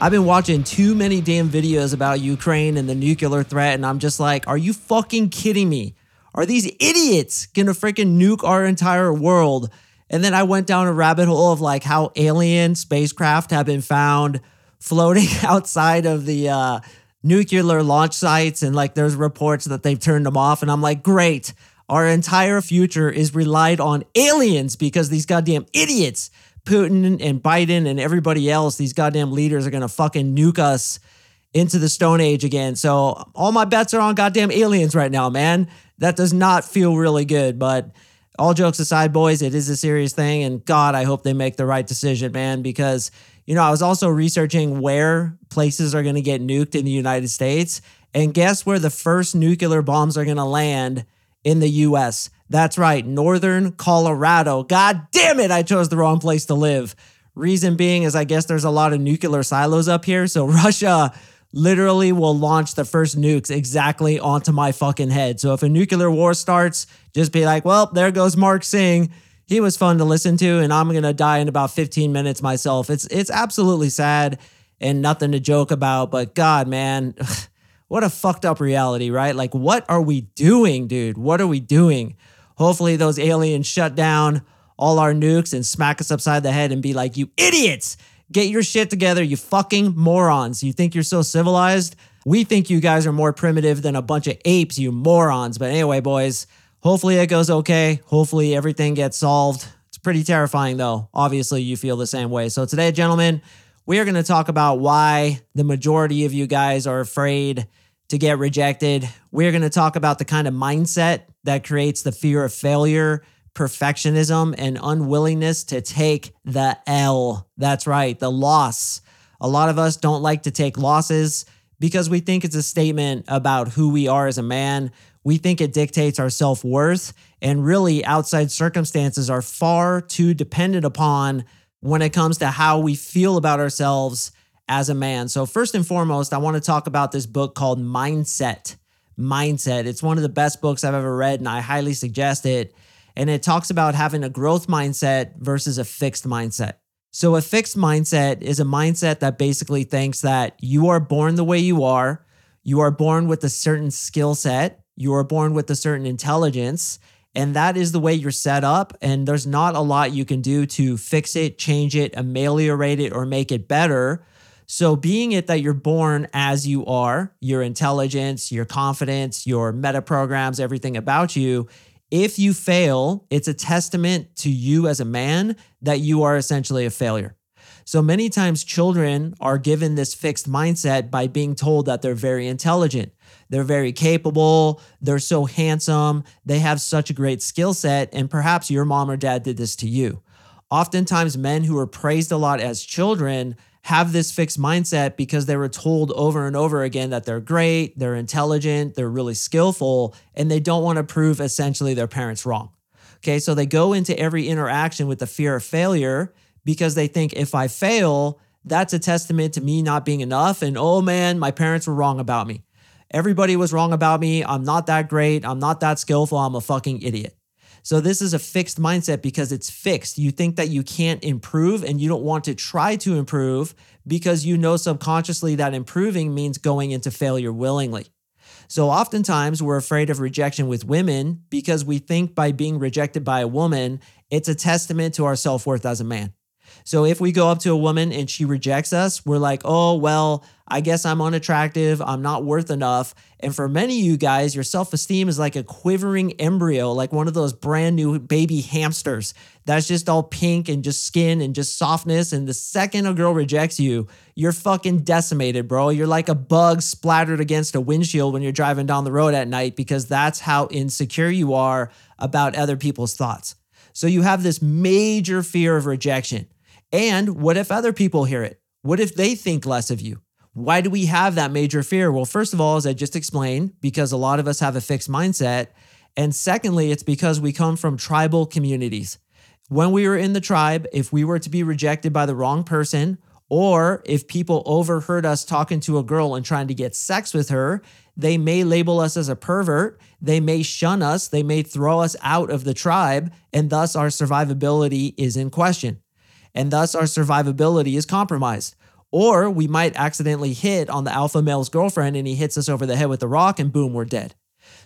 I've been watching too many damn videos about Ukraine and the nuclear threat, and I'm just like, are you fucking kidding me? Are these idiots gonna freaking nuke our entire world? And then I went down a rabbit hole of like how alien spacecraft have been found floating outside of the uh, nuclear launch sites, and like there's reports that they've turned them off. And I'm like, great our entire future is relied on aliens because these goddamn idiots, Putin and Biden and everybody else, these goddamn leaders are gonna fucking nuke us into the Stone Age again. So all my bets are on goddamn aliens right now, man. That does not feel really good, but all jokes aside, boys, it is a serious thing. And God, I hope they make the right decision, man, because, you know, I was also researching where places are going to get nuked in the United States. And guess where the first nuclear bombs are going to land? in the US. That's right, Northern Colorado. God damn it, I chose the wrong place to live. Reason being is I guess there's a lot of nuclear silos up here. So Russia literally will launch the first nukes exactly onto my fucking head. So if a nuclear war starts, just be like, well, there goes Mark Sing. He was fun to listen to, and I'm gonna die in about 15 minutes myself. It's it's absolutely sad and nothing to joke about, but God, man. What a fucked up reality, right? Like, what are we doing, dude? What are we doing? Hopefully, those aliens shut down all our nukes and smack us upside the head and be like, you idiots, get your shit together, you fucking morons. You think you're so civilized? We think you guys are more primitive than a bunch of apes, you morons. But anyway, boys, hopefully it goes okay. Hopefully everything gets solved. It's pretty terrifying, though. Obviously, you feel the same way. So, today, gentlemen, we are going to talk about why the majority of you guys are afraid to get rejected. We're going to talk about the kind of mindset that creates the fear of failure, perfectionism, and unwillingness to take the L. That's right, the loss. A lot of us don't like to take losses because we think it's a statement about who we are as a man. We think it dictates our self worth, and really, outside circumstances are far too dependent upon when it comes to how we feel about ourselves as a man. So, first and foremost, I want to talk about this book called Mindset. Mindset. It's one of the best books I've ever read, and I highly suggest it. And it talks about having a growth mindset versus a fixed mindset. So, a fixed mindset is a mindset that basically thinks that you are born the way you are, you are born with a certain skill set, you are born with a certain intelligence, and that is the way you're set up. And there's not a lot you can do to fix it, change it, ameliorate it, or make it better. So, being it that you're born as you are, your intelligence, your confidence, your meta programs, everything about you, if you fail, it's a testament to you as a man that you are essentially a failure. So many times children are given this fixed mindset by being told that they're very intelligent. They're very capable. They're so handsome. They have such a great skill set. And perhaps your mom or dad did this to you. Oftentimes, men who are praised a lot as children have this fixed mindset because they were told over and over again that they're great, they're intelligent, they're really skillful, and they don't want to prove essentially their parents wrong. Okay, so they go into every interaction with the fear of failure because they think if I fail, that's a testament to me not being enough. And oh man, my parents were wrong about me. Everybody was wrong about me. I'm not that great. I'm not that skillful. I'm a fucking idiot. So this is a fixed mindset because it's fixed. You think that you can't improve and you don't want to try to improve because you know subconsciously that improving means going into failure willingly. So oftentimes we're afraid of rejection with women because we think by being rejected by a woman, it's a testament to our self worth as a man. So if we go up to a woman and she rejects us, we're like, oh, well, I guess I'm unattractive. I'm not worth enough. And for many of you guys, your self esteem is like a quivering embryo, like one of those brand new baby hamsters that's just all pink and just skin and just softness. And the second a girl rejects you, you're fucking decimated, bro. You're like a bug splattered against a windshield when you're driving down the road at night because that's how insecure you are about other people's thoughts. So you have this major fear of rejection. And what if other people hear it? What if they think less of you? Why do we have that major fear? Well, first of all, as I just explained, because a lot of us have a fixed mindset. And secondly, it's because we come from tribal communities. When we were in the tribe, if we were to be rejected by the wrong person, or if people overheard us talking to a girl and trying to get sex with her, they may label us as a pervert. They may shun us. They may throw us out of the tribe. And thus, our survivability is in question. And thus, our survivability is compromised. Or we might accidentally hit on the alpha male's girlfriend and he hits us over the head with a rock and boom, we're dead.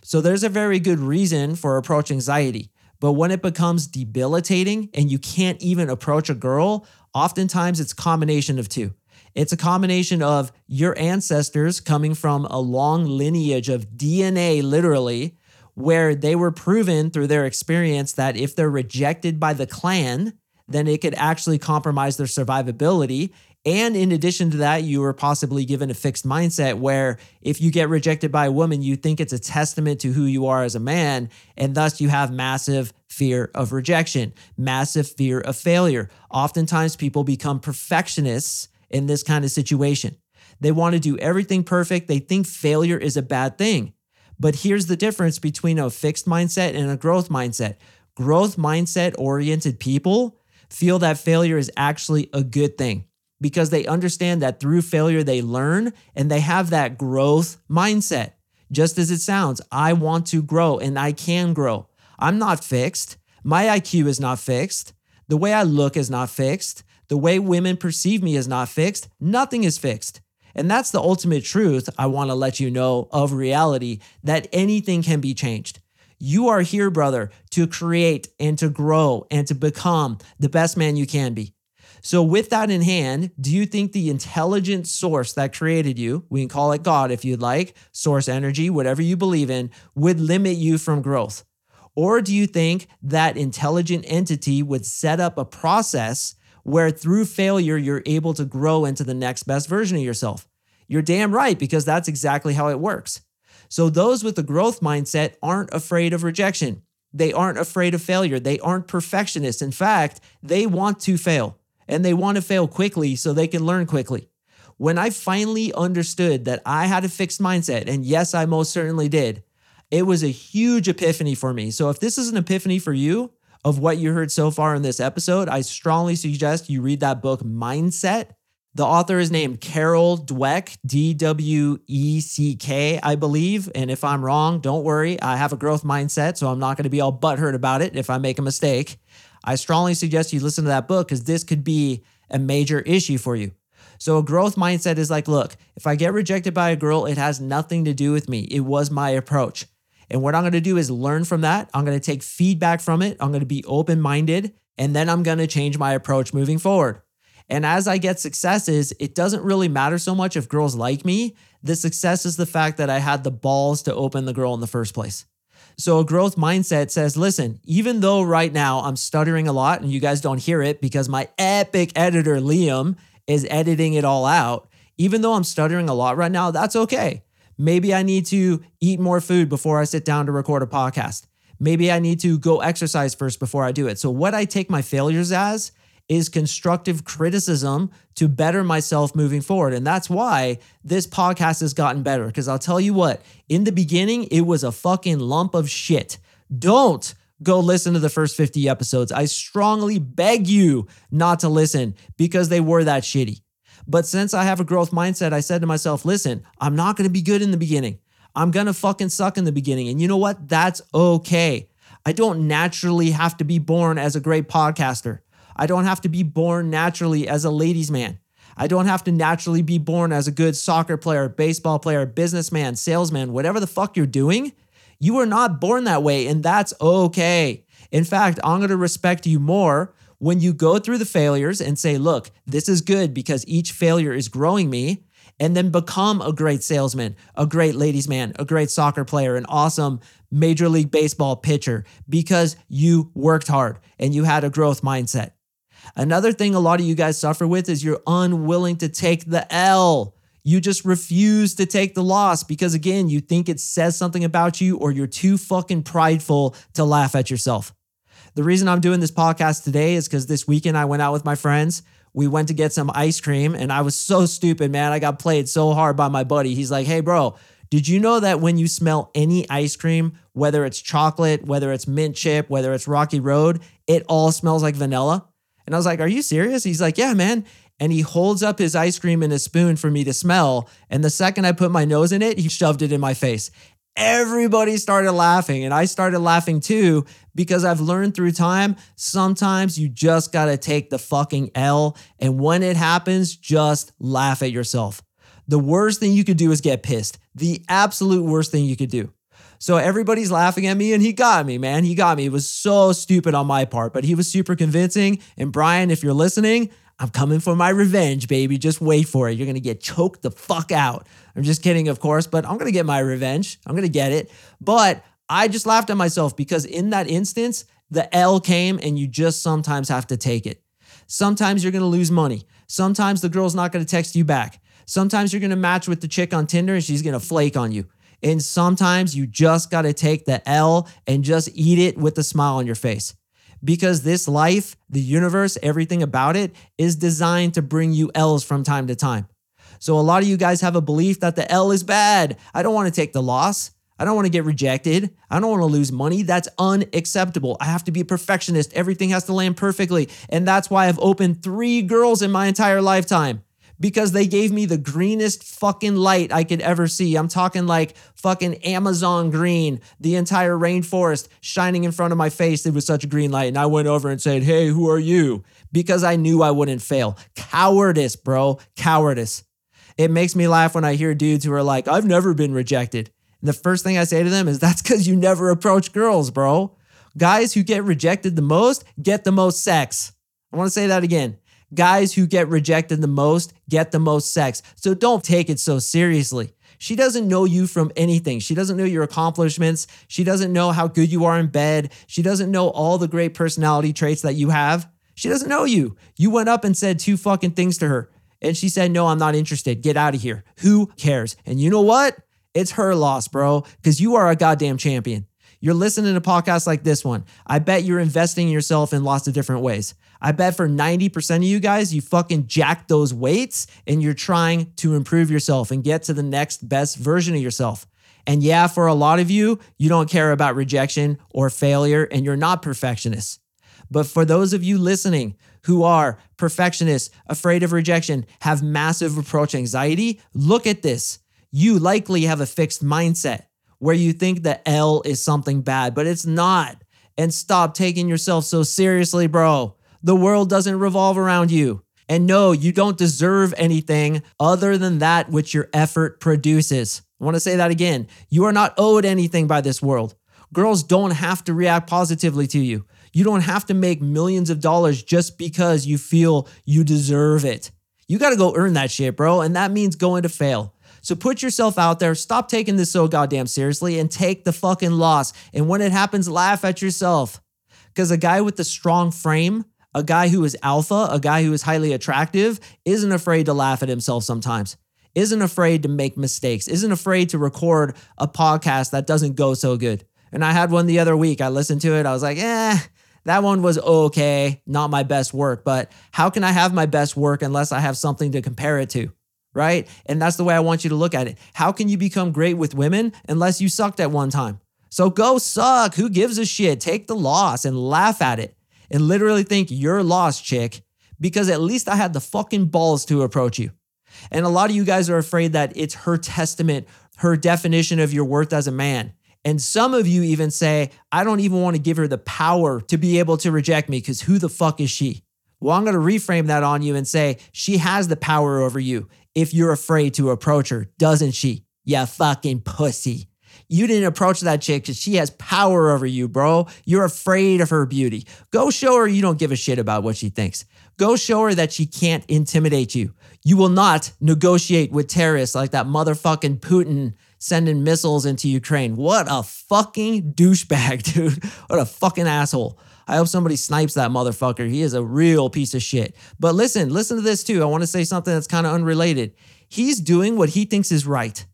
So there's a very good reason for approach anxiety. But when it becomes debilitating and you can't even approach a girl, oftentimes it's combination of two. It's a combination of your ancestors coming from a long lineage of DNA, literally, where they were proven through their experience that if they're rejected by the clan, then it could actually compromise their survivability. And in addition to that, you were possibly given a fixed mindset where if you get rejected by a woman, you think it's a testament to who you are as a man. And thus you have massive fear of rejection, massive fear of failure. Oftentimes people become perfectionists in this kind of situation. They want to do everything perfect. They think failure is a bad thing. But here's the difference between a fixed mindset and a growth mindset. Growth mindset oriented people feel that failure is actually a good thing because they understand that through failure they learn and they have that growth mindset. Just as it sounds, I want to grow and I can grow. I'm not fixed. My IQ is not fixed. The way I look is not fixed. The way women perceive me is not fixed. Nothing is fixed. And that's the ultimate truth I want to let you know of reality that anything can be changed. You are here, brother, to create and to grow and to become the best man you can be. So, with that in hand, do you think the intelligent source that created you, we can call it God if you'd like, source energy, whatever you believe in, would limit you from growth? Or do you think that intelligent entity would set up a process where through failure, you're able to grow into the next best version of yourself? You're damn right, because that's exactly how it works. So, those with a growth mindset aren't afraid of rejection. They aren't afraid of failure. They aren't perfectionists. In fact, they want to fail and they want to fail quickly so they can learn quickly. When I finally understood that I had a fixed mindset, and yes, I most certainly did, it was a huge epiphany for me. So if this is an epiphany for you of what you heard so far in this episode, I strongly suggest you read that book, Mindset. The author is named Carol Dweck, D W E C K, I believe. And if I'm wrong, don't worry. I have a growth mindset, so I'm not going to be all butthurt about it if I make a mistake. I strongly suggest you listen to that book because this could be a major issue for you. So, a growth mindset is like, look, if I get rejected by a girl, it has nothing to do with me. It was my approach. And what I'm going to do is learn from that. I'm going to take feedback from it. I'm going to be open minded. And then I'm going to change my approach moving forward. And as I get successes, it doesn't really matter so much if girls like me. The success is the fact that I had the balls to open the girl in the first place. So a growth mindset says, listen, even though right now I'm stuttering a lot and you guys don't hear it because my epic editor, Liam, is editing it all out, even though I'm stuttering a lot right now, that's okay. Maybe I need to eat more food before I sit down to record a podcast. Maybe I need to go exercise first before I do it. So, what I take my failures as is constructive criticism to better myself moving forward. And that's why this podcast has gotten better. Because I'll tell you what, in the beginning, it was a fucking lump of shit. Don't go listen to the first 50 episodes. I strongly beg you not to listen because they were that shitty. But since I have a growth mindset, I said to myself, listen, I'm not going to be good in the beginning. I'm going to fucking suck in the beginning. And you know what? That's okay. I don't naturally have to be born as a great podcaster. I don't have to be born naturally as a ladies' man. I don't have to naturally be born as a good soccer player, baseball player, businessman, salesman, whatever the fuck you're doing. You are not born that way, and that's okay. In fact, I'm gonna respect you more when you go through the failures and say, look, this is good because each failure is growing me, and then become a great salesman, a great ladies' man, a great soccer player, an awesome Major League Baseball pitcher because you worked hard and you had a growth mindset. Another thing a lot of you guys suffer with is you're unwilling to take the L. You just refuse to take the loss because, again, you think it says something about you or you're too fucking prideful to laugh at yourself. The reason I'm doing this podcast today is because this weekend I went out with my friends. we went to get some ice cream and I was so stupid, man. I got played so hard by my buddy. He's like, hey, bro, did you know that when you smell any ice cream, whether it's chocolate, whether it's mint chip, whether it's Rocky Road, it all smells like vanilla? And I was like, are you serious? He's like, yeah, man. And he holds up his ice cream in a spoon for me to smell. And the second I put my nose in it, he shoved it in my face everybody started laughing and I started laughing too because I've learned through time sometimes you just got to take the fucking L and when it happens just laugh at yourself. The worst thing you could do is get pissed. The absolute worst thing you could do. So everybody's laughing at me and he got me, man. He got me. It was so stupid on my part, but he was super convincing. And Brian, if you're listening, I'm coming for my revenge, baby. Just wait for it. You're going to get choked the fuck out. I'm just kidding, of course, but I'm going to get my revenge. I'm going to get it. But I just laughed at myself because in that instance, the L came and you just sometimes have to take it. Sometimes you're going to lose money. Sometimes the girl's not going to text you back. Sometimes you're going to match with the chick on Tinder and she's going to flake on you. And sometimes you just got to take the L and just eat it with a smile on your face because this life, the universe, everything about it is designed to bring you L's from time to time. So a lot of you guys have a belief that the L is bad. I don't want to take the loss. I don't want to get rejected. I don't want to lose money. That's unacceptable. I have to be a perfectionist. Everything has to land perfectly. And that's why I've opened three girls in my entire lifetime because they gave me the greenest fucking light I could ever see. I'm talking like fucking Amazon green, the entire rainforest shining in front of my face. It was such a green light. And I went over and said, Hey, who are you? Because I knew I wouldn't fail. Cowardice, bro. Cowardice. It makes me laugh when I hear dudes who are like, I've never been rejected. And the first thing I say to them is, That's because you never approach girls, bro. Guys who get rejected the most get the most sex. I want to say that again guys who get rejected the most get the most sex. So don't take it so seriously. She doesn't know you from anything. She doesn't know your accomplishments. She doesn't know how good you are in bed. She doesn't know all the great personality traits that you have. She doesn't know you. You went up and said two fucking things to her. And she said, No, I'm not interested. Get out of here. Who cares? And you know what? It's her loss, bro, because you are a goddamn champion. You're listening to podcasts like this one. I bet you're investing in yourself in lots of different ways. I bet for 90% of you guys, you fucking jack those weights and you're trying to improve yourself and get to the next best version of yourself. And yeah, for a lot of you, you don't care about rejection or failure and you're not perfectionists. But for those of you listening who are perfectionists, afraid of rejection, have massive approach anxiety, look at this. You likely have a fixed mindset where you think the L is something bad, but it's not. And stop taking yourself so seriously, bro. The world doesn't revolve around you. And no, you don't deserve anything other than that which your effort produces. I want to say that again. You are not owed anything by this world. Girls don't have to react positively to you. You don't have to make millions of dollars just because you feel you deserve it. You got to go earn that shit, bro. And that means going to fail. So put yourself out there, stop taking this so goddamn seriously, and take the fucking loss. And when it happens, laugh at yourself. Because a guy with a strong frame, a guy who is alpha, a guy who is highly attractive, isn't afraid to laugh at himself sometimes, isn't afraid to make mistakes, isn't afraid to record a podcast that doesn't go so good. And I had one the other week. I listened to it. I was like, eh, that one was okay, not my best work. But how can I have my best work unless I have something to compare it to? Right? And that's the way I want you to look at it. How can you become great with women unless you sucked at one time? So go suck. Who gives a shit? Take the loss and laugh at it and literally think you're lost, chick, because at least I had the fucking balls to approach you. And a lot of you guys are afraid that it's her testament, her definition of your worth as a man. And some of you even say, I don't even want to give her the power to be able to reject me because who the fuck is she? Well, I'm going to reframe that on you and say, she has the power over you if you're afraid to approach her, doesn't she? Yeah, fucking pussy. You didn't approach that chick because she has power over you, bro. You're afraid of her beauty. Go show her you don't give a shit about what she thinks. Go show her that she can't intimidate you. You will not negotiate with terrorists like that motherfucking Putin sending missiles into Ukraine. What a fucking douchebag, dude. What a fucking asshole. I hope somebody snipes that motherfucker. He is a real piece of shit. But listen, listen to this too. I want to say something that's kind of unrelated. He's doing what he thinks is right.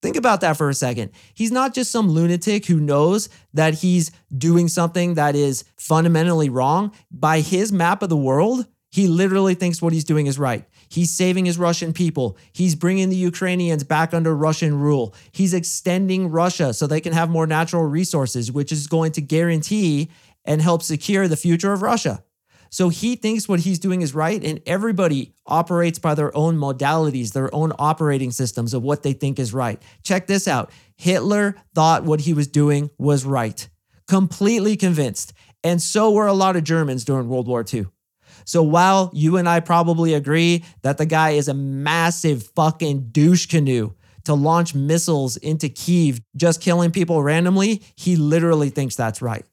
Think about that for a second. He's not just some lunatic who knows that he's doing something that is fundamentally wrong. By his map of the world, He literally thinks what he's doing is right. He's saving his Russian people. He's bringing the Ukrainians back under Russian rule. He's extending Russia so they can have more natural resources, which is going to guarantee and help secure the future of Russia. So he thinks what he's doing is right, and everybody operates by their own modalities, their own operating systems of what they think is right. Check this out Hitler thought what he was doing was right, completely convinced. And so were a lot of Germans during World War II. So while you and I probably agree that the guy is a massive fucking douche canoe to launch missiles into Kiev, just killing people randomly, he literally thinks that's right.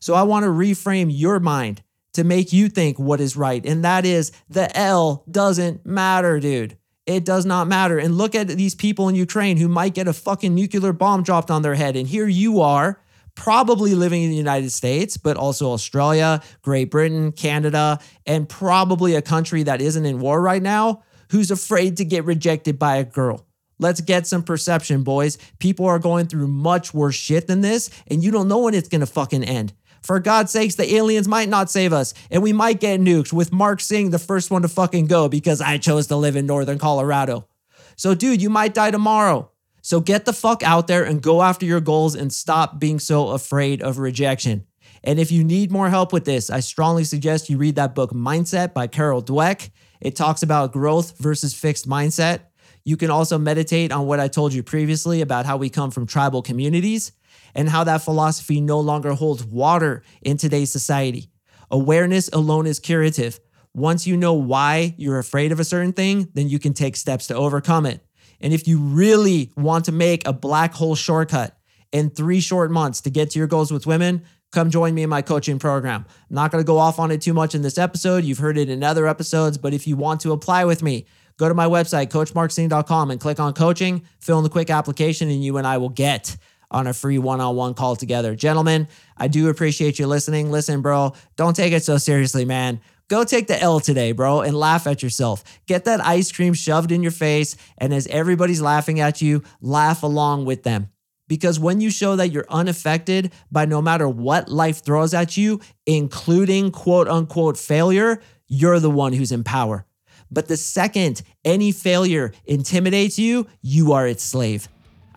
So I want to reframe your mind to make you think what is right. And that is the L doesn't matter, dude. It does not matter. And look at these people in Ukraine who might get a fucking nuclear bomb dropped on their head. And here you are, probably living in the United States, but also Australia, Great Britain, Canada, and probably a country that isn't in war right now who's afraid to get rejected by a girl. Let's get some perception, boys. People are going through much worse shit than this, and you don't know when it's gonna fucking end. For God's sakes, the aliens might not save us, and we might get nuked with Mark Sing the first one to fucking go because I chose to live in northern Colorado. So, dude, you might die tomorrow. So get the fuck out there and go after your goals and stop being so afraid of rejection. And if you need more help with this, I strongly suggest you read that book, Mindset by Carol Dweck. It talks about growth versus fixed mindset. You can also meditate on what I told you previously about how we come from tribal communities and how that philosophy no longer holds water in today's society. Awareness alone is curative. Once you know why you're afraid of a certain thing, then you can take steps to overcome it. And if you really want to make a black hole shortcut in three short months to get to your goals with women, come join me in my coaching program. I'm not going to go off on it too much in this episode. You've heard it in other episodes, but if you want to apply with me, go to my website, coachmarksing.com, and click on coaching, fill in the quick application, and you and I will get on a free one on one call together. Gentlemen, I do appreciate you listening. Listen, bro, don't take it so seriously, man. Go take the L today, bro, and laugh at yourself. Get that ice cream shoved in your face. And as everybody's laughing at you, laugh along with them. Because when you show that you're unaffected by no matter what life throws at you, including quote unquote failure, you're the one who's in power. But the second any failure intimidates you, you are its slave.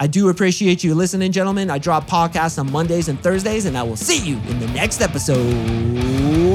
I do appreciate you listening, gentlemen. I drop podcasts on Mondays and Thursdays, and I will see you in the next episode.